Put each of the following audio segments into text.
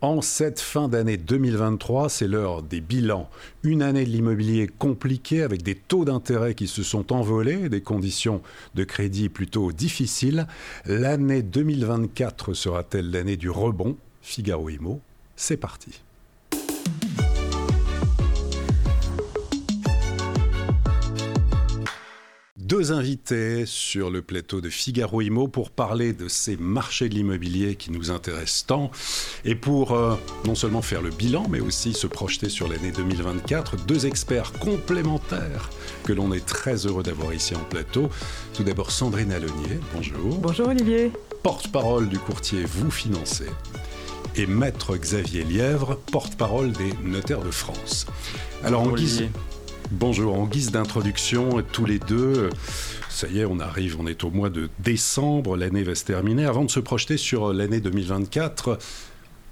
En cette fin d'année 2023, c'est l'heure des bilans. Une année de l'immobilier compliquée avec des taux d'intérêt qui se sont envolés, des conditions de crédit plutôt difficiles. L'année 2024 sera-t-elle l'année du rebond? Figaro Imo, c'est parti. Deux invités sur le plateau de Figaro Imo pour parler de ces marchés de l'immobilier qui nous intéressent tant et pour euh, non seulement faire le bilan mais aussi se projeter sur l'année 2024. Deux experts complémentaires que l'on est très heureux d'avoir ici en plateau. Tout d'abord Sandrine Alonier, bonjour. Bonjour Olivier. Porte-parole du courtier Vous Financez et Maître Xavier Lièvre, porte-parole des notaires de France. Alors en guise, Bonjour, en guise d'introduction, tous les deux, ça y est, on arrive, on est au mois de décembre, l'année va se terminer. Avant de se projeter sur l'année 2024,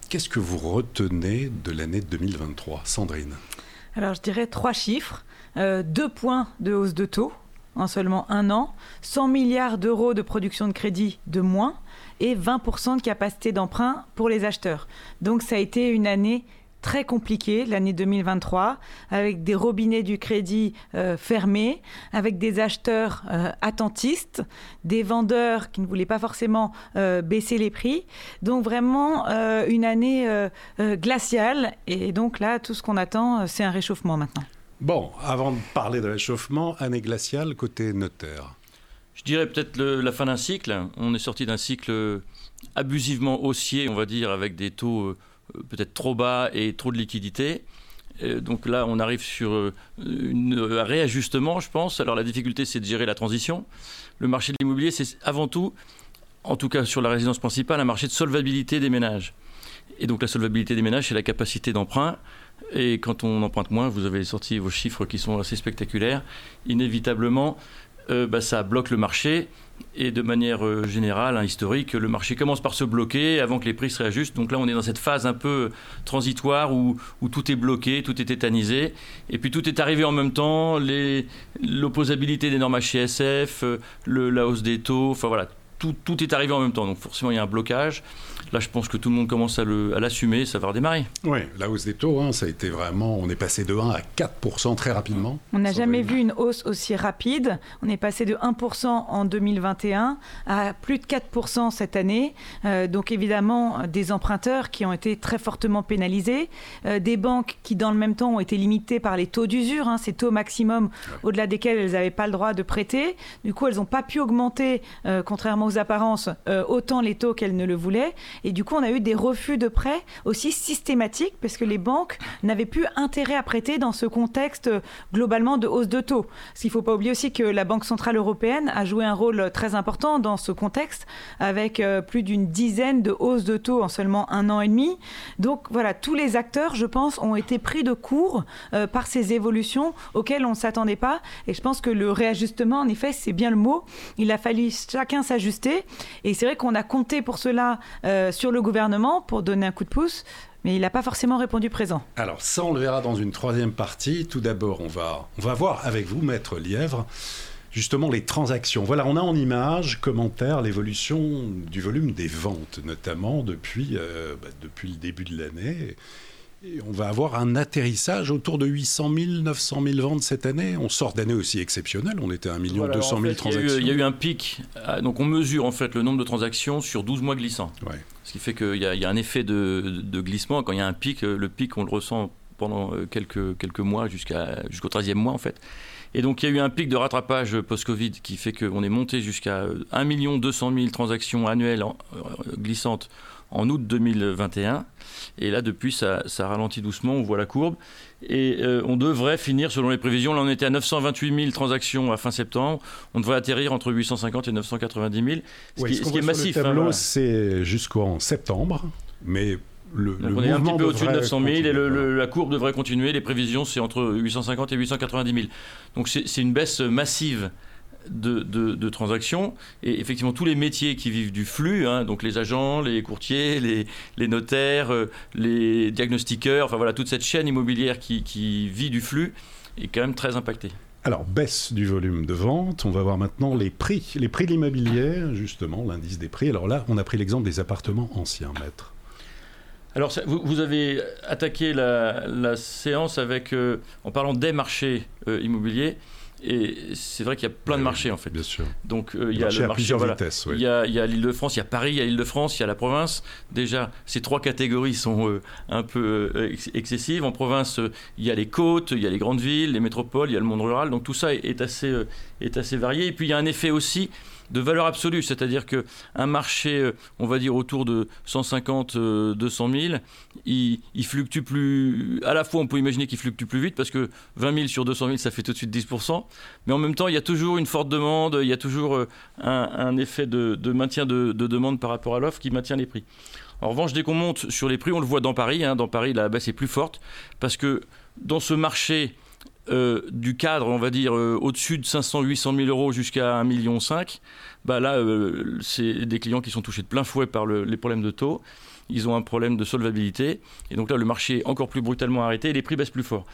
qu'est-ce que vous retenez de l'année 2023 Sandrine? Alors je dirais trois chiffres, euh, deux points de hausse de taux en seulement un an, 100 milliards d'euros de production de crédit de moins et 20% de capacité d'emprunt pour les acheteurs. Donc ça a été une année très compliqué l'année 2023, avec des robinets du crédit euh, fermés, avec des acheteurs euh, attentistes, des vendeurs qui ne voulaient pas forcément euh, baisser les prix. Donc vraiment une année glaciale. Et donc là, tout ce qu'on attend, c'est un réchauffement maintenant. Bon, avant de parler de réchauffement, année glaciale côté notaire. Je dirais peut-être la fin d'un cycle. On est sorti d'un cycle abusivement haussier, on va dire, avec des taux euh, peut-être trop bas et trop de liquidités. Donc là, on arrive sur euh, un réajustement, je pense. Alors la difficulté, c'est de gérer la transition. Le marché de l'immobilier, c'est avant tout, en tout cas sur la résidence principale, un marché de solvabilité des ménages. Et donc la solvabilité des ménages, c'est la capacité d'emprunt. Et quand on emprunte moins, vous avez sorti vos chiffres qui sont assez spectaculaires, inévitablement, euh, bah, ça bloque le marché et de manière euh, générale, hein, historique, le marché commence par se bloquer avant que les prix se réajustent. Donc là, on est dans cette phase un peu transitoire où, tout est bloqué, tout est tétanisé. Et puis tout est arrivé en même temps, l'opposabilité des normes HCSF, euh, le, la hausse des taux, enfin voilà, tout, tout, est arrivé en même temps. Donc forcément, il y a un blocage. Là, je pense que tout le monde commence à l'assumer, ça va redémarrer. Oui, la hausse des taux, hein, ça a été vraiment. On est passé de 1 à 4 très rapidement. On n'a jamais vu une hausse aussi rapide. On est passé de 1% en 2021 à plus de 4 cette année. Euh, donc évidemment, des emprunteurs qui ont été très fortement pénalisés, euh, des banques qui, dans le même temps, ont été limitées par les taux d'usure, hein, ces taux maximum au-delà desquels elles n'avaient pas le droit de prêter. Du coup, elles n'ont pas pu augmenter, euh, contrairement aux apparences, autant les taux qu'elles ne le voulaient. Et du coup, on a eu des refus de prêts aussi systématiques parce que les banques n'avaient plus intérêt à prêter dans ce contexte euh, globalement de hausse de taux. Parce qu'il ne faut pas oublier aussi que la Banque Centrale Européenne a joué un rôle très important dans ce contexte avec euh, plus d'une dizaine de hausses de taux en seulement un an et demi. Donc voilà, tous les acteurs, je pense, ont été pris de court euh, par ces évolutions auxquelles on ne s'attendait pas. Et je pense que le réajustement, en effet, c'est bien le mot. Il a fallu chacun s'ajuster. Et c'est vrai qu'on a compté pour cela sur le gouvernement pour donner un coup de pouce, mais il n'a pas forcément répondu présent. Alors ça, on le verra dans une troisième partie. Tout d'abord, on va, on va voir avec vous, Maître Lièvre, justement les transactions. Voilà, on a en image, commentaire, l'évolution du volume des ventes, notamment depuis, euh, bah, depuis le début de l'année. Et on va avoir un atterrissage autour de 800 000, 900 000 ventes cette année. On sort d'année aussi exceptionnelle. On était à 1 million 200 000 transactions. Il y, a eu un pic. Ah, donc on mesure en fait le nombre de transactions sur 12 mois glissants. Ce qui fait qu'il y, a un effet de, glissement. Quand il y a un pic, le pic on le ressent pendant euh, quelques, quelques mois jusqu'au 13e mois en fait. Et donc il y a eu un pic de rattrapage post-Covid qui fait qu'on est monté jusqu'à 1 200 000 transactions annuelles euh, glissantes en août 2021. Et là, depuis, ça, ralentit doucement, on voit la courbe. Et euh, on devrait finir, selon les prévisions, là on était à 928 000 transactions à fin septembre, on devrait atterrir entre 850 et 990 000, ce, qui, est massif. Le hein, tableau, c'est jusqu'en septembre. Mais le, Donc on est un petit peu au-dessus de 900 000 et le, la courbe devrait continuer. Les prévisions, c'est entre 850 et 890 000. Donc c'est une baisse massive de, de, transactions. Et effectivement, tous les métiers qui vivent du flux, hein, donc les agents, les courtiers, les, les, notaires, euh, les diagnostiqueurs, enfin voilà, toute cette chaîne immobilière qui, qui vit du flux est quand même très impactée. Alors, baisse du volume de vente. On va voir maintenant les prix. Les prix de l'immobilier, justement, l'indice des prix. Alors là, on a pris l'exemple des appartements anciens, maître. Alors, vous, avez attaqué la, séance avec, euh, en parlant des marchés euh, immobiliers. Et c'est vrai qu'il y a plein de marchés en fait. Bien sûr. Donc euh, il y a le marché, voilà. il y a, l'Île-de-France, il y a Paris, il y a l'Île-de-France, il y a la province. Déjà, ces trois catégories sont un peu excessives. En province, il y a les côtes, il y a les grandes villes, les métropoles, il y a le monde rural. Donc tout ça est, assez, est assez varié. Et puis il y a un effet aussi de valeur absolue, c'est-à-dire qu'un marché, euh, on va dire autour de 150, 200 000, il, fluctue plus. À la fois, on peut imaginer qu'il fluctue plus vite parce que 20 000 sur 200 000, ça fait tout de suite 10% mais en même temps, il y a toujours une forte demande, il y a toujours euh, un, effet de, maintien de, demande par rapport à l'offre qui maintient les prix. En revanche, dès qu'on monte sur les prix, on le voit dans Paris. Hein, dans Paris, la baisse est plus forte parce que dans ce marché euh, du cadre, on va dire, euh, au-dessus de 500, 800 000 euros jusqu'à 1,5 million, bah là, euh, c'est des clients qui sont touchés de plein fouet par les problèmes de taux. Ils ont un problème de solvabilité. Et donc là, le marché est encore plus brutalement arrêté et les prix baissent plus fort.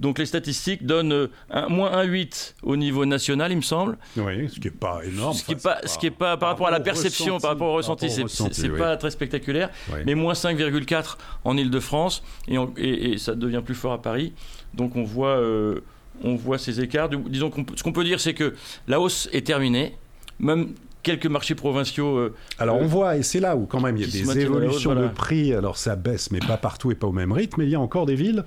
Donc les statistiques donnent un, moins 1,8 au niveau national, il me semble. Oui, ce qui n'est pas énorme. Ce qui n'est pas, ce qui est pas par, rapport à la perception, par rapport au ressenti, c'est n'est pas très spectaculaire. Mais moins 5,4 en Ile-de-France et, et, ça devient plus fort à Paris. Donc on voit, euh, on voit ces écarts. Disons ce qu'on peut dire, c'est que la hausse est terminée. Même quelques marchés provinciaux. Euh, alors on voit, et c'est là où quand même il y a des évolutions de prix. Alors ça baisse, mais pas partout et pas au même rythme. Mais il y a encore des villes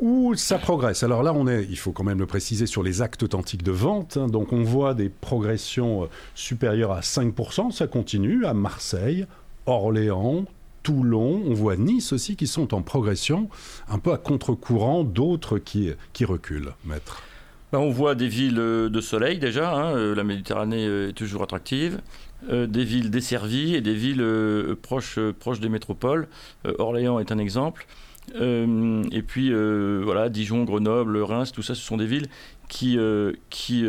où ça progresse. Alors là, on est, il faut quand même le préciser, sur les actes authentiques de vente. Hein. donc on voit des progressions euh, supérieures à 5%. Ça continue à Marseille, Orléans, Toulon, on voit Nice aussi qui sont en progression, un peu à contre-courant d'autres qui, reculent, maître. Ben, on voit des villes euh, de soleil déjà, hein, euh, la Méditerranée est toujours attractive, des villes desservies et des villes proches des métropoles. Orléans est un exemple. Et puis voilà, Dijon, Grenoble, Reims, tout ça, ce sont des villes qui, qui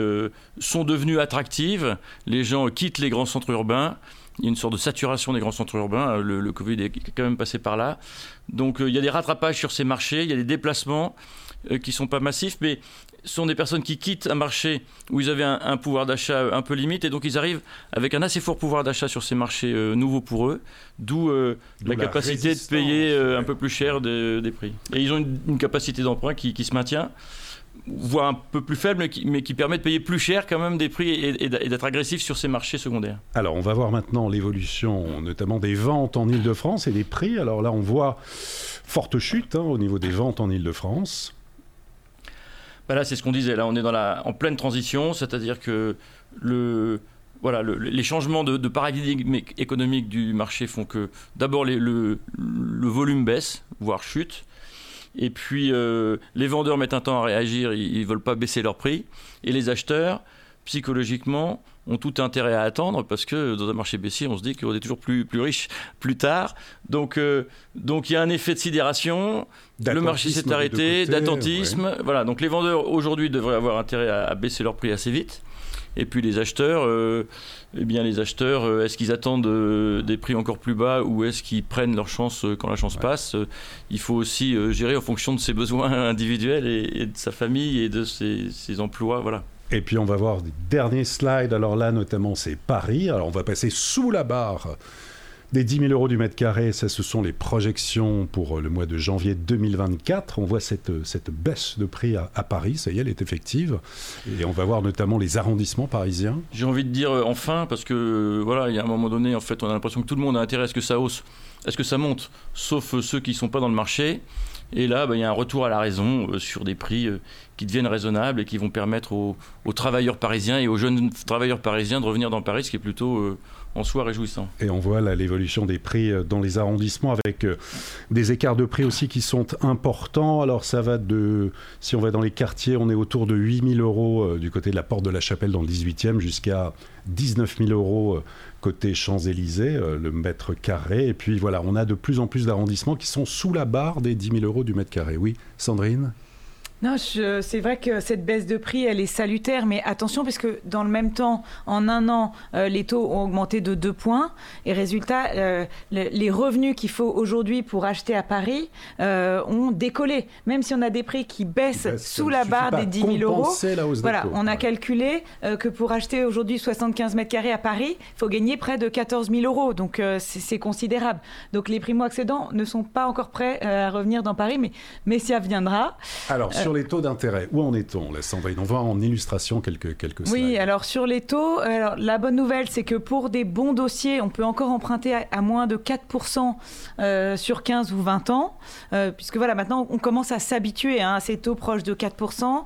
sont devenues attractives. Les gens quittent les grands centres urbains il y a une sorte de saturation des grands centres urbains. Le, Covid est quand même passé par là. Donc euh, il y a des rattrapages sur ces marchés, il y a des déplacements euh, qui ne sont pas massifs, mais sont des personnes qui quittent un marché où ils avaient un, pouvoir d'achat un peu limite, et donc ils arrivent avec un assez fort pouvoir d'achat sur ces marchés euh, nouveaux pour eux, d'où la, capacité de payer un peu plus cher des, prix. Et ils ont une, capacité d'emprunt qui, qui se maintient voire un peu plus faible, mais qui, permet de payer plus cher quand même des prix et, d'être agressif sur ces marchés secondaires. Alors, on va voir maintenant l'évolution, notamment des ventes en Ile-de-France et des prix. Alors là, on voit forte chute hein, au niveau des ventes en Ile-de-France. Ben là, c'est ce qu'on disait. Là, on est en pleine transition, c'est-à-dire que les changements de, paradigme économique du marché font que d'abord le, le volume baisse, voire chute. Et puis, euh, les vendeurs mettent un temps à réagir, ils ne veulent pas baisser leur prix. Et les acheteurs, psychologiquement, ont tout intérêt à attendre parce que dans un marché baissier, on se dit qu'on est toujours plus, plus riche plus tard. Donc, euh, donc il y a un effet de sidération. Le marché s'est arrêté, d'attentisme. Voilà. Donc les vendeurs aujourd'hui devraient avoir intérêt à baisser leur prix assez vite. Et puis les acheteurs, euh, eh bien les acheteurs, euh, est-ce qu'ils attendent euh, des prix encore plus bas ou est-ce qu'ils prennent leur chance quand la chance passe? Il faut aussi gérer en fonction de ses besoins individuels et, de sa famille et de ses, ses emplois, voilà. Et puis on va voir des derniers slides. Alors là, notamment, c'est Paris. Alors on va passer sous la barre des 10 000 euros du mètre carré, ça, ce sont les projections pour euh, le mois de janvier 2024. On voit cette, euh, cette baisse de prix à, Paris, ça y est, elle est effective. Et on va voir notamment les arrondissements parisiens. J'ai envie de dire euh, enfin, parce que voilà, il y a un moment donné, en fait, on a l'impression que tout le monde a intérêt à ce que ça hausse, ce que ça monte, sauf ceux qui ne sont pas dans le marché. Et là, bah, il y a un retour à la raison sur des prix qui deviennent raisonnables et qui vont permettre aux, travailleurs parisiens et aux jeunes travailleurs parisiens de revenir dans Paris, ce qui est plutôt en soi réjouissant. Et on voit l'évolution des prix dans les arrondissements avec des écarts de prix aussi qui sont importants. Alors ça va de, si on va dans les quartiers, on est autour de 8000 euros du côté de la porte de la Chapelle dans le 18e jusqu'à 19 000 euros côté Champs-Élysées, le mètre carré. Et puis voilà, on a de plus en plus d'arrondissements qui sont sous la barre des 10 000 euros du mètre carré. Oui, Sandrine? Non, c'est vrai que cette baisse de prix, elle est salutaire, mais attention, parce que dans le même temps, en un an, euh, les taux ont augmenté de 2 points, et résultat, euh, les revenus qu'il faut aujourd'hui pour acheter à Paris euh, ont décollé. Même si on a des prix qui baissent sous la barre des 10 000 euros, voilà, on a calculé que pour acheter aujourd'hui 75 mètres carrés à Paris, il faut gagner près de 14 000 euros, donc c'est considérable. Donc les primo-accédants ne sont pas encore prêts à revenir dans Paris, mais, mais ça viendra. Alors, sur les taux d'intérêt, où en est-on, la Sandrine? On voit en illustration quelques, quelques slides. Oui, alors sur les taux, alors, la bonne nouvelle, c'est que pour des bons dossiers, on peut encore emprunter à, moins de 4% euh, sur 15 ou 20 ans, euh, puisque voilà, maintenant, on commence à s'habituer hein, à ces taux proches de 4%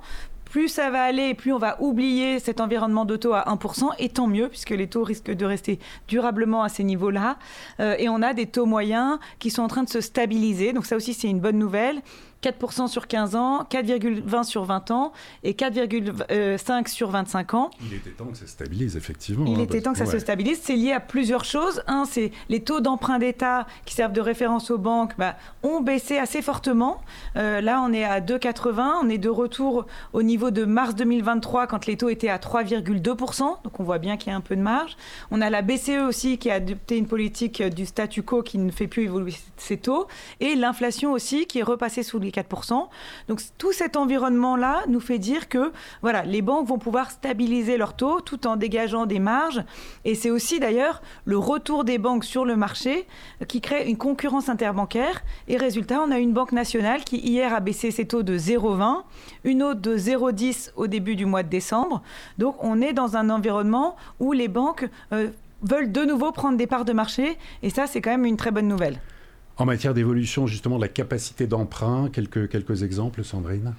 plus ça va aller, plus on va oublier cet environnement de taux à 1%, et tant mieux, puisque les taux risquent de rester durablement à ces niveaux-là. Euh, et on a des taux moyens qui sont en train de se stabiliser, donc ça aussi c'est une bonne nouvelle. 4% sur 15 ans, 4,20 sur 20 ans et 4,5 sur 25 ans. Il était temps que ça se stabilise, effectivement. Il hein, était temps que ça se stabilise. C'est lié à plusieurs choses. Un, c'est les taux d'emprunt d'État qui servent de référence aux banques bah, ont baissé assez fortement. Euh, là, on est à 2,80. On est de retour au niveau de mars 2023 quand les taux étaient à 3,2%. Donc on voit bien qu'il y a un peu de marge. On a la BCE aussi qui a adopté une politique du statu quo qui ne fait plus évoluer ses taux. Et l'inflation aussi qui est repassée sous les 4%. Donc tout cet environnement-là nous fait dire que voilà, les banques vont pouvoir stabiliser leurs taux tout en dégageant des marges. Et c'est aussi d'ailleurs le retour des banques sur le marché qui crée une concurrence interbancaire. Et résultat, on a une banque nationale qui hier a baissé ses taux de 0,20, une autre de 0,10 au début du mois de décembre. Donc on est dans un environnement où les banques euh, veulent de nouveau prendre des parts de marché. Et ça, c'est quand même une très bonne nouvelle. En matière d'évolution, justement, de la capacité d'emprunt, quelques, quelques exemples, Sandrine?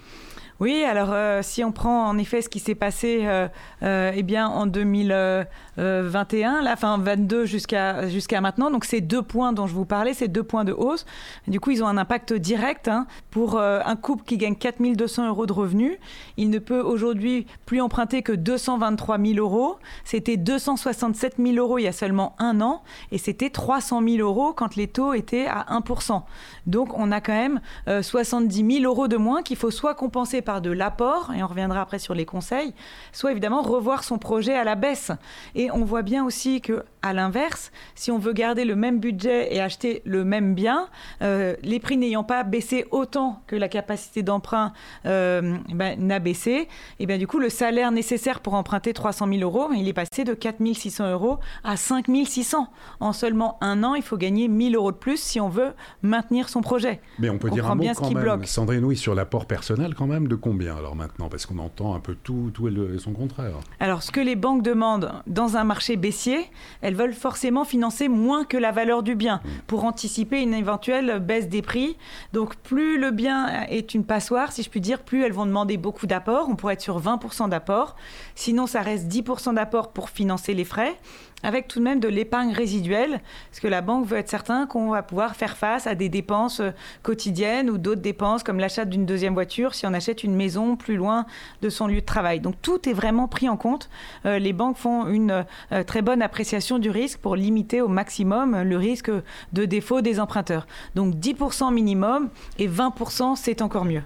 Oui, alors euh, si on prend en effet ce qui s'est passé euh, euh, eh bien, en 2021, la fin 22 jusqu'à jusqu'à maintenant, donc ces deux points dont je vous parlais, ces deux points de hausse, du coup ils ont un impact direct hein, pour un couple qui gagne 4200 euros de revenus. Il ne peut aujourd'hui plus emprunter que 223 000 euros. C'était 267 000 euros il y a seulement un an et c'était 300 000 euros quand les taux étaient à 1%. Donc on a quand même 70 000 euros de moins qu'il faut soit compenser par de l'apport, et on reviendra après sur les conseils, soit évidemment revoir son projet à la baisse. Et on voit bien aussi que, à l'inverse, si on veut garder le même budget et acheter le même bien, euh, les prix n'ayant pas baissé autant que la capacité d'emprunt euh, ben, n'a baissé, et bien du coup le salaire nécessaire pour emprunter 300 000 euros, il est passé de 4 600 euros à 5 600. En seulement un an, il faut gagner 1000 euros de plus si on veut maintenir son projet. Mais on peut dire un mot quand même, Sandrine, oui, sur l'apport personnel quand même de combien alors maintenant? Parce qu'on entend un peu tout, tout et son contraire. Alors ce que les banques demandent dans un marché baissier, elles veulent forcément financer moins que la valeur du bien mmh. pour anticiper une éventuelle baisse des prix. Donc plus le bien est une passoire, si je puis dire, plus elles vont demander beaucoup d'apports. On pourrait être sur 20% d'apport. Sinon, ça reste 10% d'apport pour financer les frais avec tout de même de l'épargne résiduelle, parce que la banque veut être certain qu'on va pouvoir faire face à des dépenses euh, quotidiennes ou d'autres dépenses comme l'achat d'une deuxième voiture si on achète une maison plus loin de son lieu de travail. Donc tout est vraiment pris en compte. Euh, les banques font une euh, très bonne appréciation du risque pour limiter au maximum le risque de défaut des emprunteurs. Donc 10% minimum et 20% c'est encore mieux.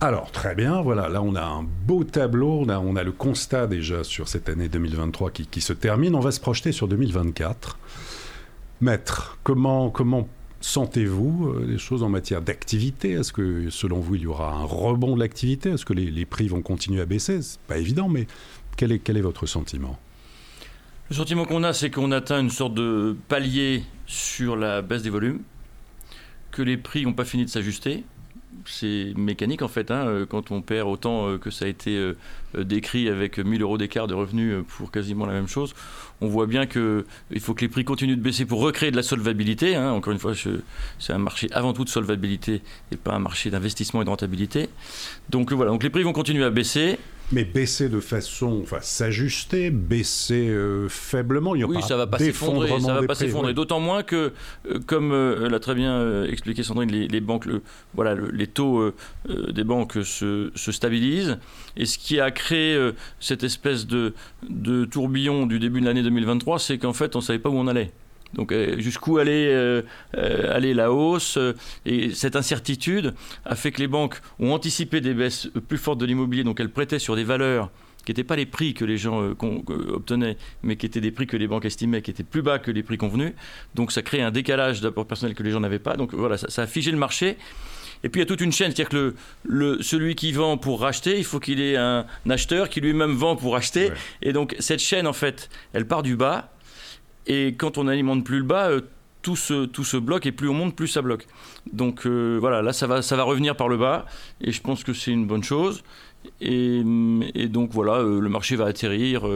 Alors, très bien, voilà, là on a un beau tableau, on a, le constat déjà sur cette année 2023 qui, se termine, on va se projeter sur 2024. Maître, comment, comment sentez-vous euh, les choses en matière d'activité? Est-ce que selon vous il y aura un rebond de l'activité? Est-ce que les, prix vont continuer à baisser? C'est pas évident, mais quel est, quel est votre sentiment? Le sentiment qu'on a, c'est qu'on atteint une sorte de palier sur la baisse des volumes, que les prix n'ont pas fini de s'ajuster c'est mécanique en fait. Hein, euh, quand on perd autant euh, que ça a été euh, décrit avec 1000 euros d'écart de revenus pour quasiment la même chose, on voit bien qu'il faut que les prix continuent de baisser pour recréer de la solvabilité. Hein. Encore une fois, c'est un marché avant tout de solvabilité et pas un marché d'investissement et de rentabilité. Donc voilà, donc les prix vont continuer à baisser. Mais baisser de façon, enfin s'ajuster, baisser euh, faiblement, il y Oui, ça va pas s'effondrer, ça va pas s'effondrer. D'autant moins que, euh, comme l'a très bien expliqué Sandrine, les, banques, voilà, les taux des banques se, se, stabilisent. Et ce qui a créé cette espèce de, de tourbillon du début de l'année 2023, c'est qu'en fait, on savait pas où on allait. Donc euh, jusqu'où allait, euh, euh, aller la hausse Et cette incertitude a fait que les banques ont anticipé des baisses plus fortes de l'immobilier, donc elles prêtaient sur des valeurs qui n'étaient pas les prix que les gens obtenaient, mais qui étaient des prix que les banques estimaient qui étaient plus bas que les prix convenus. Donc ça crée un décalage d'apport personnel que les gens n'avaient pas. Donc voilà, ça, a figé le marché. Et puis il y a toute une chaîne, c'est-à-dire que le, celui qui vend pour racheter, il faut qu'il ait un, acheteur qui lui-même vend pour acheter. Et donc cette chaîne, en fait, elle part du bas et quand on n'alimente plus le bas, euh, tout se, tout se bloque et plus on monte, plus ça bloque. Donc euh, voilà, là ça va, ça va revenir par le bas et je pense que c'est une bonne chose. Et, et donc voilà, euh, le marché va atterrir.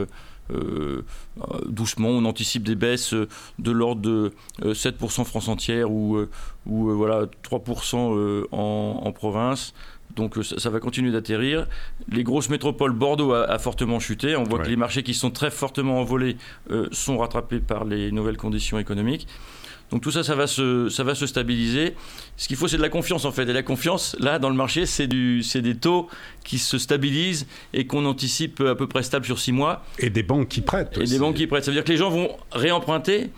doucement, on anticipe des baisses de l'ordre de 7% France entière ou, ou voilà, 3% en, en, province. Donc euh, ça, va continuer d'atterrir. Les grosses métropoles, Bordeaux a, fortement chuté. On voit que les marchés qui sont très fortement envolés euh, sont rattrapés par les nouvelles conditions économiques. Donc tout ça, ça va se, ça va se stabiliser. Ce qu'il faut, c'est de la confiance en fait. Et la confiance, là, dans le marché, c'est des taux qui se stabilisent et qu'on anticipe à peu près stable sur six mois. Et des banques qui prêtent. Et des banques qui prêtent. Ça veut dire que les gens vont réemprunter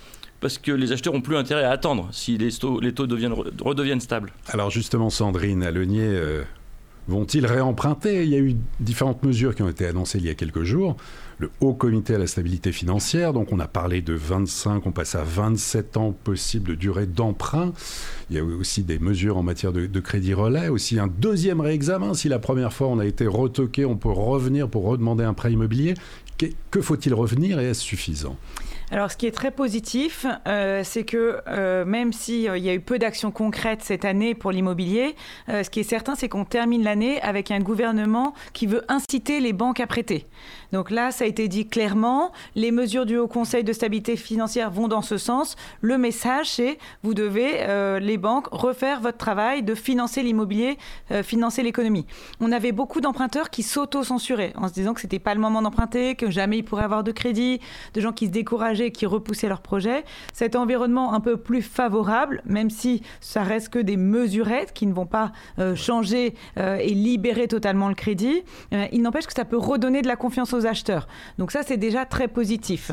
parce que les acheteurs n'ont plus intérêt à attendre si les taux, les taux deviennent, redeviennent stables. Alors justement, Sandrine Alenier, euh, Vont-ils réemprunter? Il y a eu différentes mesures qui ont été annoncées il y a quelques jours. Le Haut Comité à la stabilité financière, donc on a parlé de 25, on passe à 27 ans possible de durée d'emprunt. Il y a aussi des mesures en matière de, crédit relais, aussi un deuxième réexamen. Si la première fois on a été retoqué, on peut revenir pour redemander un prêt immobilier. que faut-il revenir et est-ce suffisant? Alors, ce qui est très positif, euh, c'est que euh, même s'il euh, y a eu peu d'actions concrètes cette année pour l'immobilier, ce qui est certain, c'est qu'on termine l'année avec un gouvernement qui veut inciter les banques à prêter. Donc là, ça a été dit clairement, les mesures du Haut Conseil de stabilité financière vont dans ce sens. Le message, c'est vous devez, les banques, refaire votre travail de financer l'immobilier, financer l'économie. On avait beaucoup d'emprunteurs qui s'auto-censuraient en se disant que c'était pas le moment d'emprunter, que jamais ils pourraient avoir de crédit, de gens qui se décourageaient qui repoussaient leurs projets. Cet environnement un peu plus favorable, même si ça reste que des mesurettes qui ne vont pas euh, changer euh, et libérer totalement le crédit, euh, il n'empêche que ça peut redonner de la confiance aux acheteurs. Donc ça, c'est déjà très positif.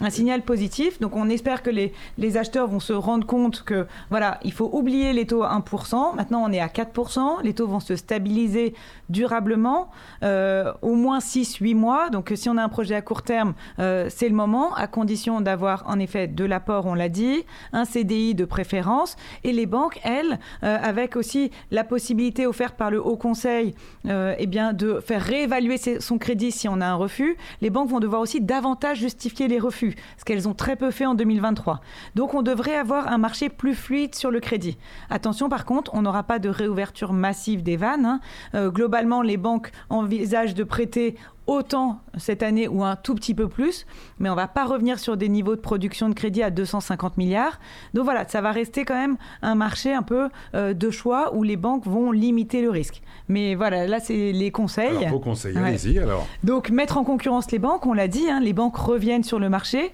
Un signal positif. Donc on espère que les, les, acheteurs vont se rendre compte que voilà, il faut oublier les taux à 1%. Maintenant, on est à 4%. Les taux vont se stabiliser durablement, au moins 6-8 mois. Donc si on a un projet à court terme, c'est le moment, à condition d'avoir en effet de l'apport, on l'a dit, un CDI de préférence, et les banques, elles, euh, avec aussi la possibilité offerte par le Haut Conseil euh, eh bien, de faire réévaluer son crédit si on a refus, les banques vont devoir aussi davantage justifier les refus, ce qu'elles ont très peu fait en 2023. Donc on devrait avoir un marché plus fluide sur le crédit. Attention par contre, on n'aura pas de réouverture massive des vannes. Hein. Euh, globalement, les banques envisagent de prêter autant cette année ou un tout petit peu plus, mais on va pas revenir sur des niveaux de production de crédit à 250 milliards. Donc voilà, ça va rester quand même un marché un peu euh, de choix où les banques vont limiter le risque. Mais voilà, là c'est les conseils. Alors, vos conseils, allez-y alors. Donc mettre en concurrence les banques, on l'a dit, hein, les banques reviennent sur le marché.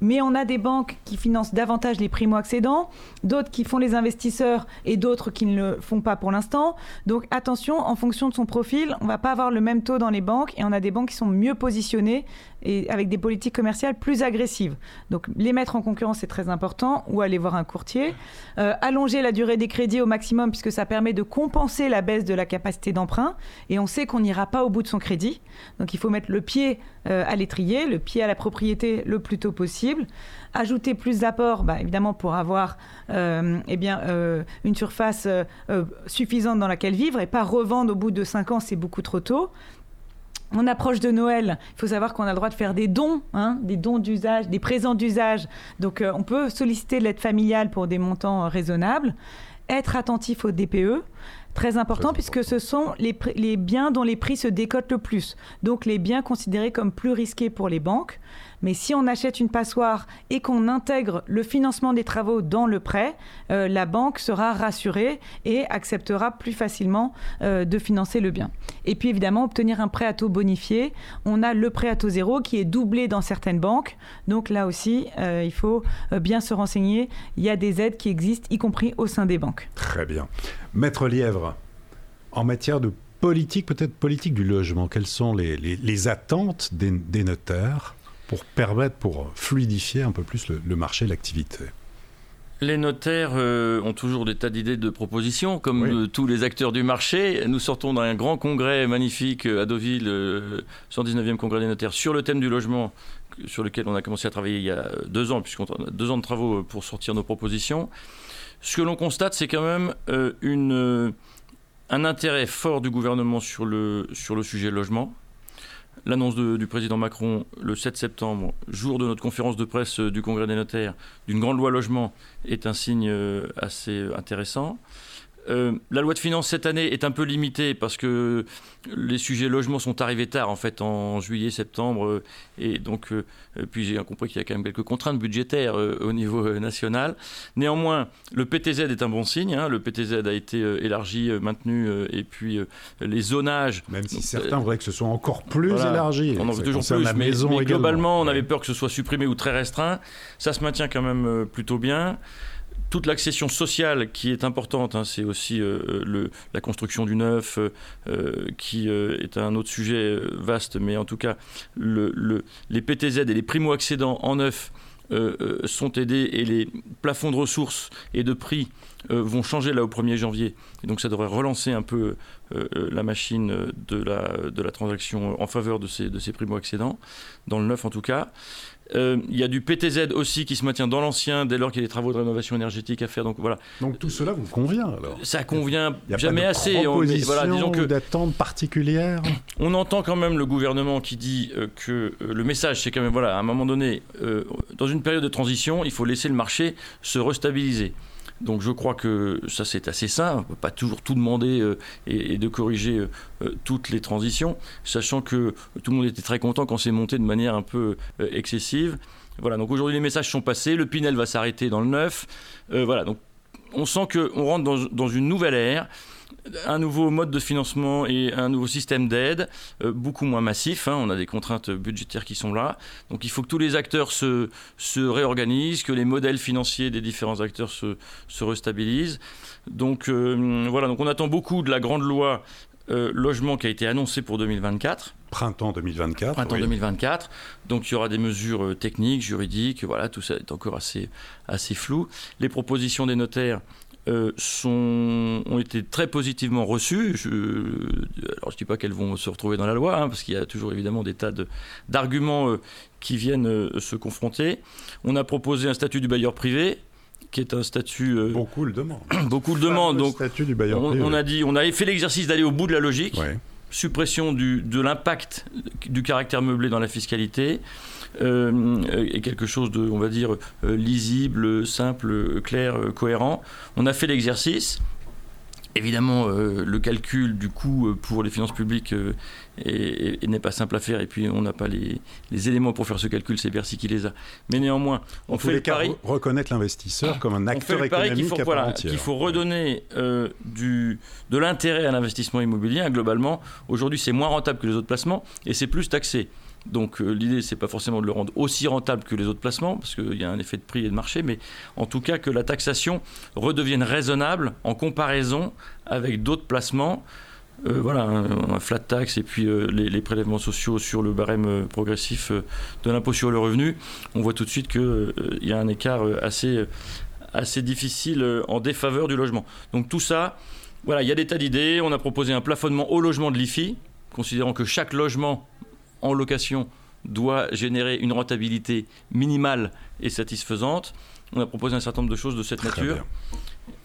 Mais on a des banques qui financent davantage les primo-accédants, d'autres qui font les investisseurs et d'autres qui ne le font pas pour l'instant. Donc attention, en fonction de son profil, on ne va pas avoir le même taux dans les banques et on a des banques qui sont mieux positionnées et avec des politiques commerciales plus agressives. Donc les mettre en concurrence, c'est très important, ou aller voir un courtier. Euh, allonger la durée des crédits au maximum, puisque ça permet de compenser la baisse de la capacité d'emprunt. Et on sait qu'on n'ira pas au bout de son crédit. Donc il faut mettre le pied euh, à l'étrier, le pied à la propriété le plus tôt possible. Ajouter plus d'apports, bah, évidemment, pour avoir euh, eh bien, une surface suffisante dans laquelle vivre et pas revendre au bout de 5 ans, c'est beaucoup trop tôt. On approche de Noël. Il faut savoir qu'on a le droit de faire des dons, hein, des dons d'usage, des présents d'usage. Donc, euh, on peut solliciter l'aide familiale pour des montants euh, raisonnables. être attentif au DPE. Très important, puisque ce sont les, les, biens dont les prix se décotent le plus. Donc les biens considérés comme plus risqués pour les banques. Mais si on achète une passoire et qu'on intègre le financement des travaux dans le prêt, euh, la banque sera rassurée et acceptera plus facilement euh, de financer le bien. Et puis évidemment, obtenir un prêt à taux bonifié. On a le prêt à taux zéro qui est doublé dans certaines banques. Donc là aussi, euh, il faut bien se renseigner. Il y a des aides qui existent, y compris au sein des banques. Très bien. Maître Lièvre, en matière de politique, peut-être politique du logement, quelles sont les, attentes des notaires? Pour permettre, pour fluidifier un peu plus le, marché, l'activité les notaires euh, ont toujours des tas d'idées de propositions, comme euh, tous les acteurs du marché. Nous sortons d'un grand congrès magnifique euh, à Deauville, 119e congrès des notaires, sur le thème du logement, sur lequel on a commencé à travailler il y a deux ans, puisqu'on a deux ans de travaux pour sortir nos propositions. Ce que l'on constate, c'est quand même une, un intérêt fort du gouvernement sur le, sur le sujet logement l'annonce du président Macron le 7 septembre, jour de notre conférence de presse euh, du Congrès des notaires, d'une grande loi logement est un signe euh, assez intéressant. Euh, la loi de finances cette année est un peu limitée parce que les sujets logement sont arrivés tard, en fait, en juillet, septembre. Euh, et donc, euh, puis j'ai compris qu'il y a quand même quelques contraintes budgétaires au niveau national. Néanmoins, le PTZ est un bon signe. Hein. le PTZ a été élargi, maintenu, et puis les zonages. Même si certains voudraient que ce soit encore plus élargi. On en veut toujours plus, mais, mais globalement, on avait peur que ce soit supprimé ou très restreint. Ça se maintient quand même plutôt bien toute l'accession sociale qui est importante, hein, c'est aussi euh, le, la construction du neuf, euh, euh, qui est un autre sujet vaste, mais en tout cas, le, les PTZ et les primo-accédants en neuf sont aidés et les plafonds de ressources et de prix vont changer là au 1er janvier. Et donc ça devrait relancer un peu la machine de la, de la transaction en faveur de ces, de ces primo-accédants, dans le neuf en tout cas. Euh, il y a du PTZ aussi qui se maintient dans l'ancien dès lors qu'il y a des travaux de rénovation énergétique à faire. Donc voilà. Donc tout cela vous convient alors? Ça convient jamais assez. On, voilà, disons que d'attente particulière? On entend quand même le gouvernement qui dit euh, que euh, le message c'est quand même voilà à un moment donné dans une période de transition il faut laisser le marché se restabiliser. Donc je crois que ça c'est assez simple, on ne peut pas toujours tout demander euh, et, de corriger euh, euh, toutes les transitions, sachant que tout le monde était très content quand c'est monté de manière un peu excessive. Voilà, donc aujourd'hui les messages sont passés, le Pinel va s'arrêter dans le 9. voilà, donc on sent qu'on rentre dans, dans une nouvelle ère un nouveau mode de financement et un nouveau système d'aide, euh, beaucoup moins massif. Hein. on a des contraintes budgétaires qui sont là. Donc il faut que tous les acteurs se, se réorganisent, que les modèles financiers des différents acteurs se, se restabilisent. Donc euh, voilà, donc on attend beaucoup de la grande loi euh, logement qui a été annoncée pour 2024. Printemps 2024. Printemps 2024. Donc il y aura des mesures techniques, juridiques, voilà, tout ça est encore assez, assez flou. Les propositions des notaires euh, sont, ont été très positivement reçues. Je, alors je ne dis pas qu'elles vont se retrouver dans la loi, hein, parce qu'il y a toujours évidemment des tas d'arguments euh, qui viennent euh, se confronter. On a proposé un statut du bailleur privé, qui est un statut. beaucoup le demandent. beaucoup le demandent. Donc, statut du bailleur on, privé. on a dit, on a fait l'exercice d'aller au bout de la logique. Suppression du, de l'impact du caractère meublé dans la fiscalité. Euh, est quelque chose de, on va dire, euh, lisible, simple, clair, euh, cohérent. On a fait l'exercice. Évidemment, le calcul du coût pour les finances publiques n'est pas simple à faire et puis on n'a pas les, éléments pour faire ce calcul, c'est Bercy qui les a. Mais néanmoins, on fait le pari. reconnaître l'investisseur comme un acteur économique qu'il faut, à qu'il faut redonner du, de l'intérêt à l'investissement immobilier. Globalement, aujourd'hui, c'est moins rentable que les autres placements et c'est plus taxé. Donc euh, l'idée, c'est pas forcément de le rendre aussi rentable que les autres placements, parce qu'il y a un effet de prix et de marché, mais en tout cas que la taxation redevienne raisonnable en comparaison avec d'autres placements. Euh, voilà, un, flat tax et puis euh, les, prélèvements sociaux sur le barème progressif de l'impôt sur le revenu, on voit tout de suite qu'il y a un écart assez, assez difficile en défaveur du logement. Donc tout ça, voilà, il y a des tas d'idées. On a proposé un plafonnement au logement de l'IFI, considérant que chaque logement en location doit générer une rentabilité minimale et satisfaisante. On a proposé un certain nombre de choses de cette nature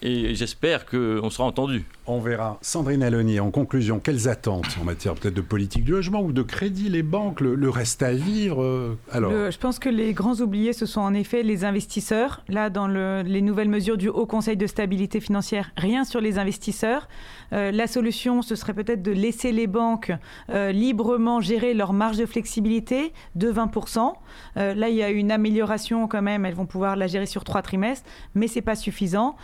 et j'espère qu'on sera entendu. On verra. Sandrine Alonier, en conclusion, quelles attentes en matière peut-être de politique du logement ou de crédit, les banques, le, reste à vivre euh, alors Je pense que les grands oubliés, ce sont en effet les investisseurs. Là, dans les nouvelles mesures du Haut Conseil de stabilité financière, rien sur les investisseurs. Euh, la solution, ce serait peut-être de laisser les banques euh, librement gérer leur marge de flexibilité de 20%. là, il y a une amélioration quand même. Elles vont pouvoir la gérer sur trois trimestres, mais c'est pas suffisant.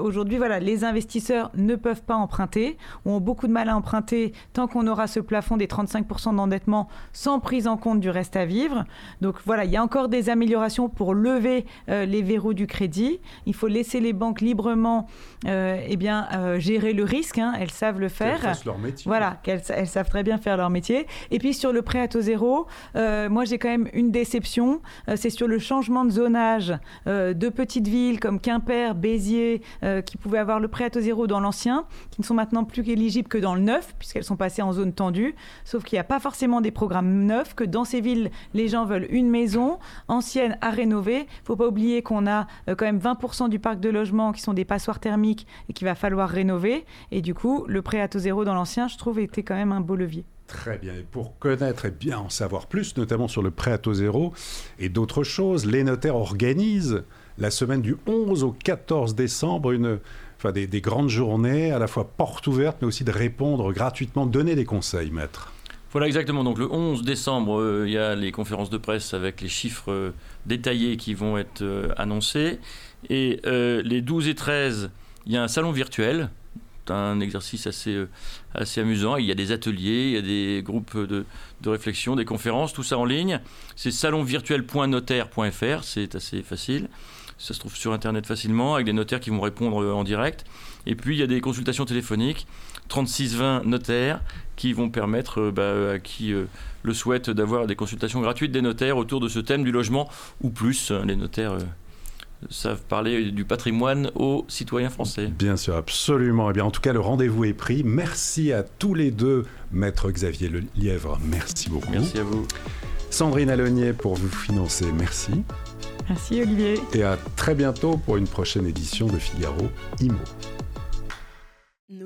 Aujourd'hui, voilà, les investisseurs ne peuvent pas emprunter, ont beaucoup de mal à emprunter tant qu'on aura ce plafond des 35% d'endettement sans prise en compte du reste à vivre. Donc voilà, il y a encore des améliorations pour lever euh, les verrous du crédit. Il faut laisser les banques librement euh, eh bien, euh, gérer le risque. Hein. Elles savent le faire. Qu'elles leur métier. Voilà, elles savent très bien faire leur métier. Et puis sur le prêt à taux zéro, moi j'ai quand même une déception. c'est sur le changement de zonage de petites villes comme Quimper, Béziers, qui pouvaient avoir le prêt à taux zéro dans l'ancien qui ne sont maintenant plus éligibles que dans le neuf, puisqu'elles sont passées en zone tendue. Sauf qu'il n'y a pas forcément des programmes neufs, que dans ces villes, les gens veulent une maison ancienne à rénover. Il ne faut pas oublier qu'on a euh, quand même 20% du parc de logements qui sont des passoires thermiques et qu'il va falloir rénover. Et du coup, le prêt à taux zéro dans l'ancien, je trouve, était quand même un beau levier. Très bien. Et pour connaître et bien en savoir plus, notamment sur le prêt à taux zéro et d'autres choses, les notaires organisent la semaine du 11 au 14 décembre une enfin des, grandes journées, à la fois porte ouverte, mais aussi de répondre gratuitement, donner des conseils, maître. Voilà exactement. Donc le 11 décembre, euh, il y a les conférences de presse avec les chiffres euh, détaillés qui vont être euh, annoncés. Et les 12 et 13, il y a un salon virtuel. C'est un exercice assez, assez amusant. Il y a des ateliers, il y a des groupes de, de réflexion, des conférences, tout ça en ligne. C'est salonvirtuel.notaire.fr, c'est assez facile. Ça se trouve sur Internet facilement, avec des notaires qui vont répondre euh, en direct. Et puis, il y a des consultations téléphoniques, 36-20 notaires, qui vont permettre euh, bah, à qui euh, le souhaite d'avoir des consultations gratuites des notaires autour de ce thème du logement, ou plus. Les notaires savent parler du patrimoine aux citoyens français. Bien sûr, absolument. Et eh bien, en tout cas, le rendez-vous est pris. Merci à tous les deux, Maître Xavier Lièvre. Merci beaucoup. Merci à vous. Sandrine Alonier pour vous financer. Merci. Merci Olivier. Et à très bientôt pour une prochaine édition de Figaro Imo.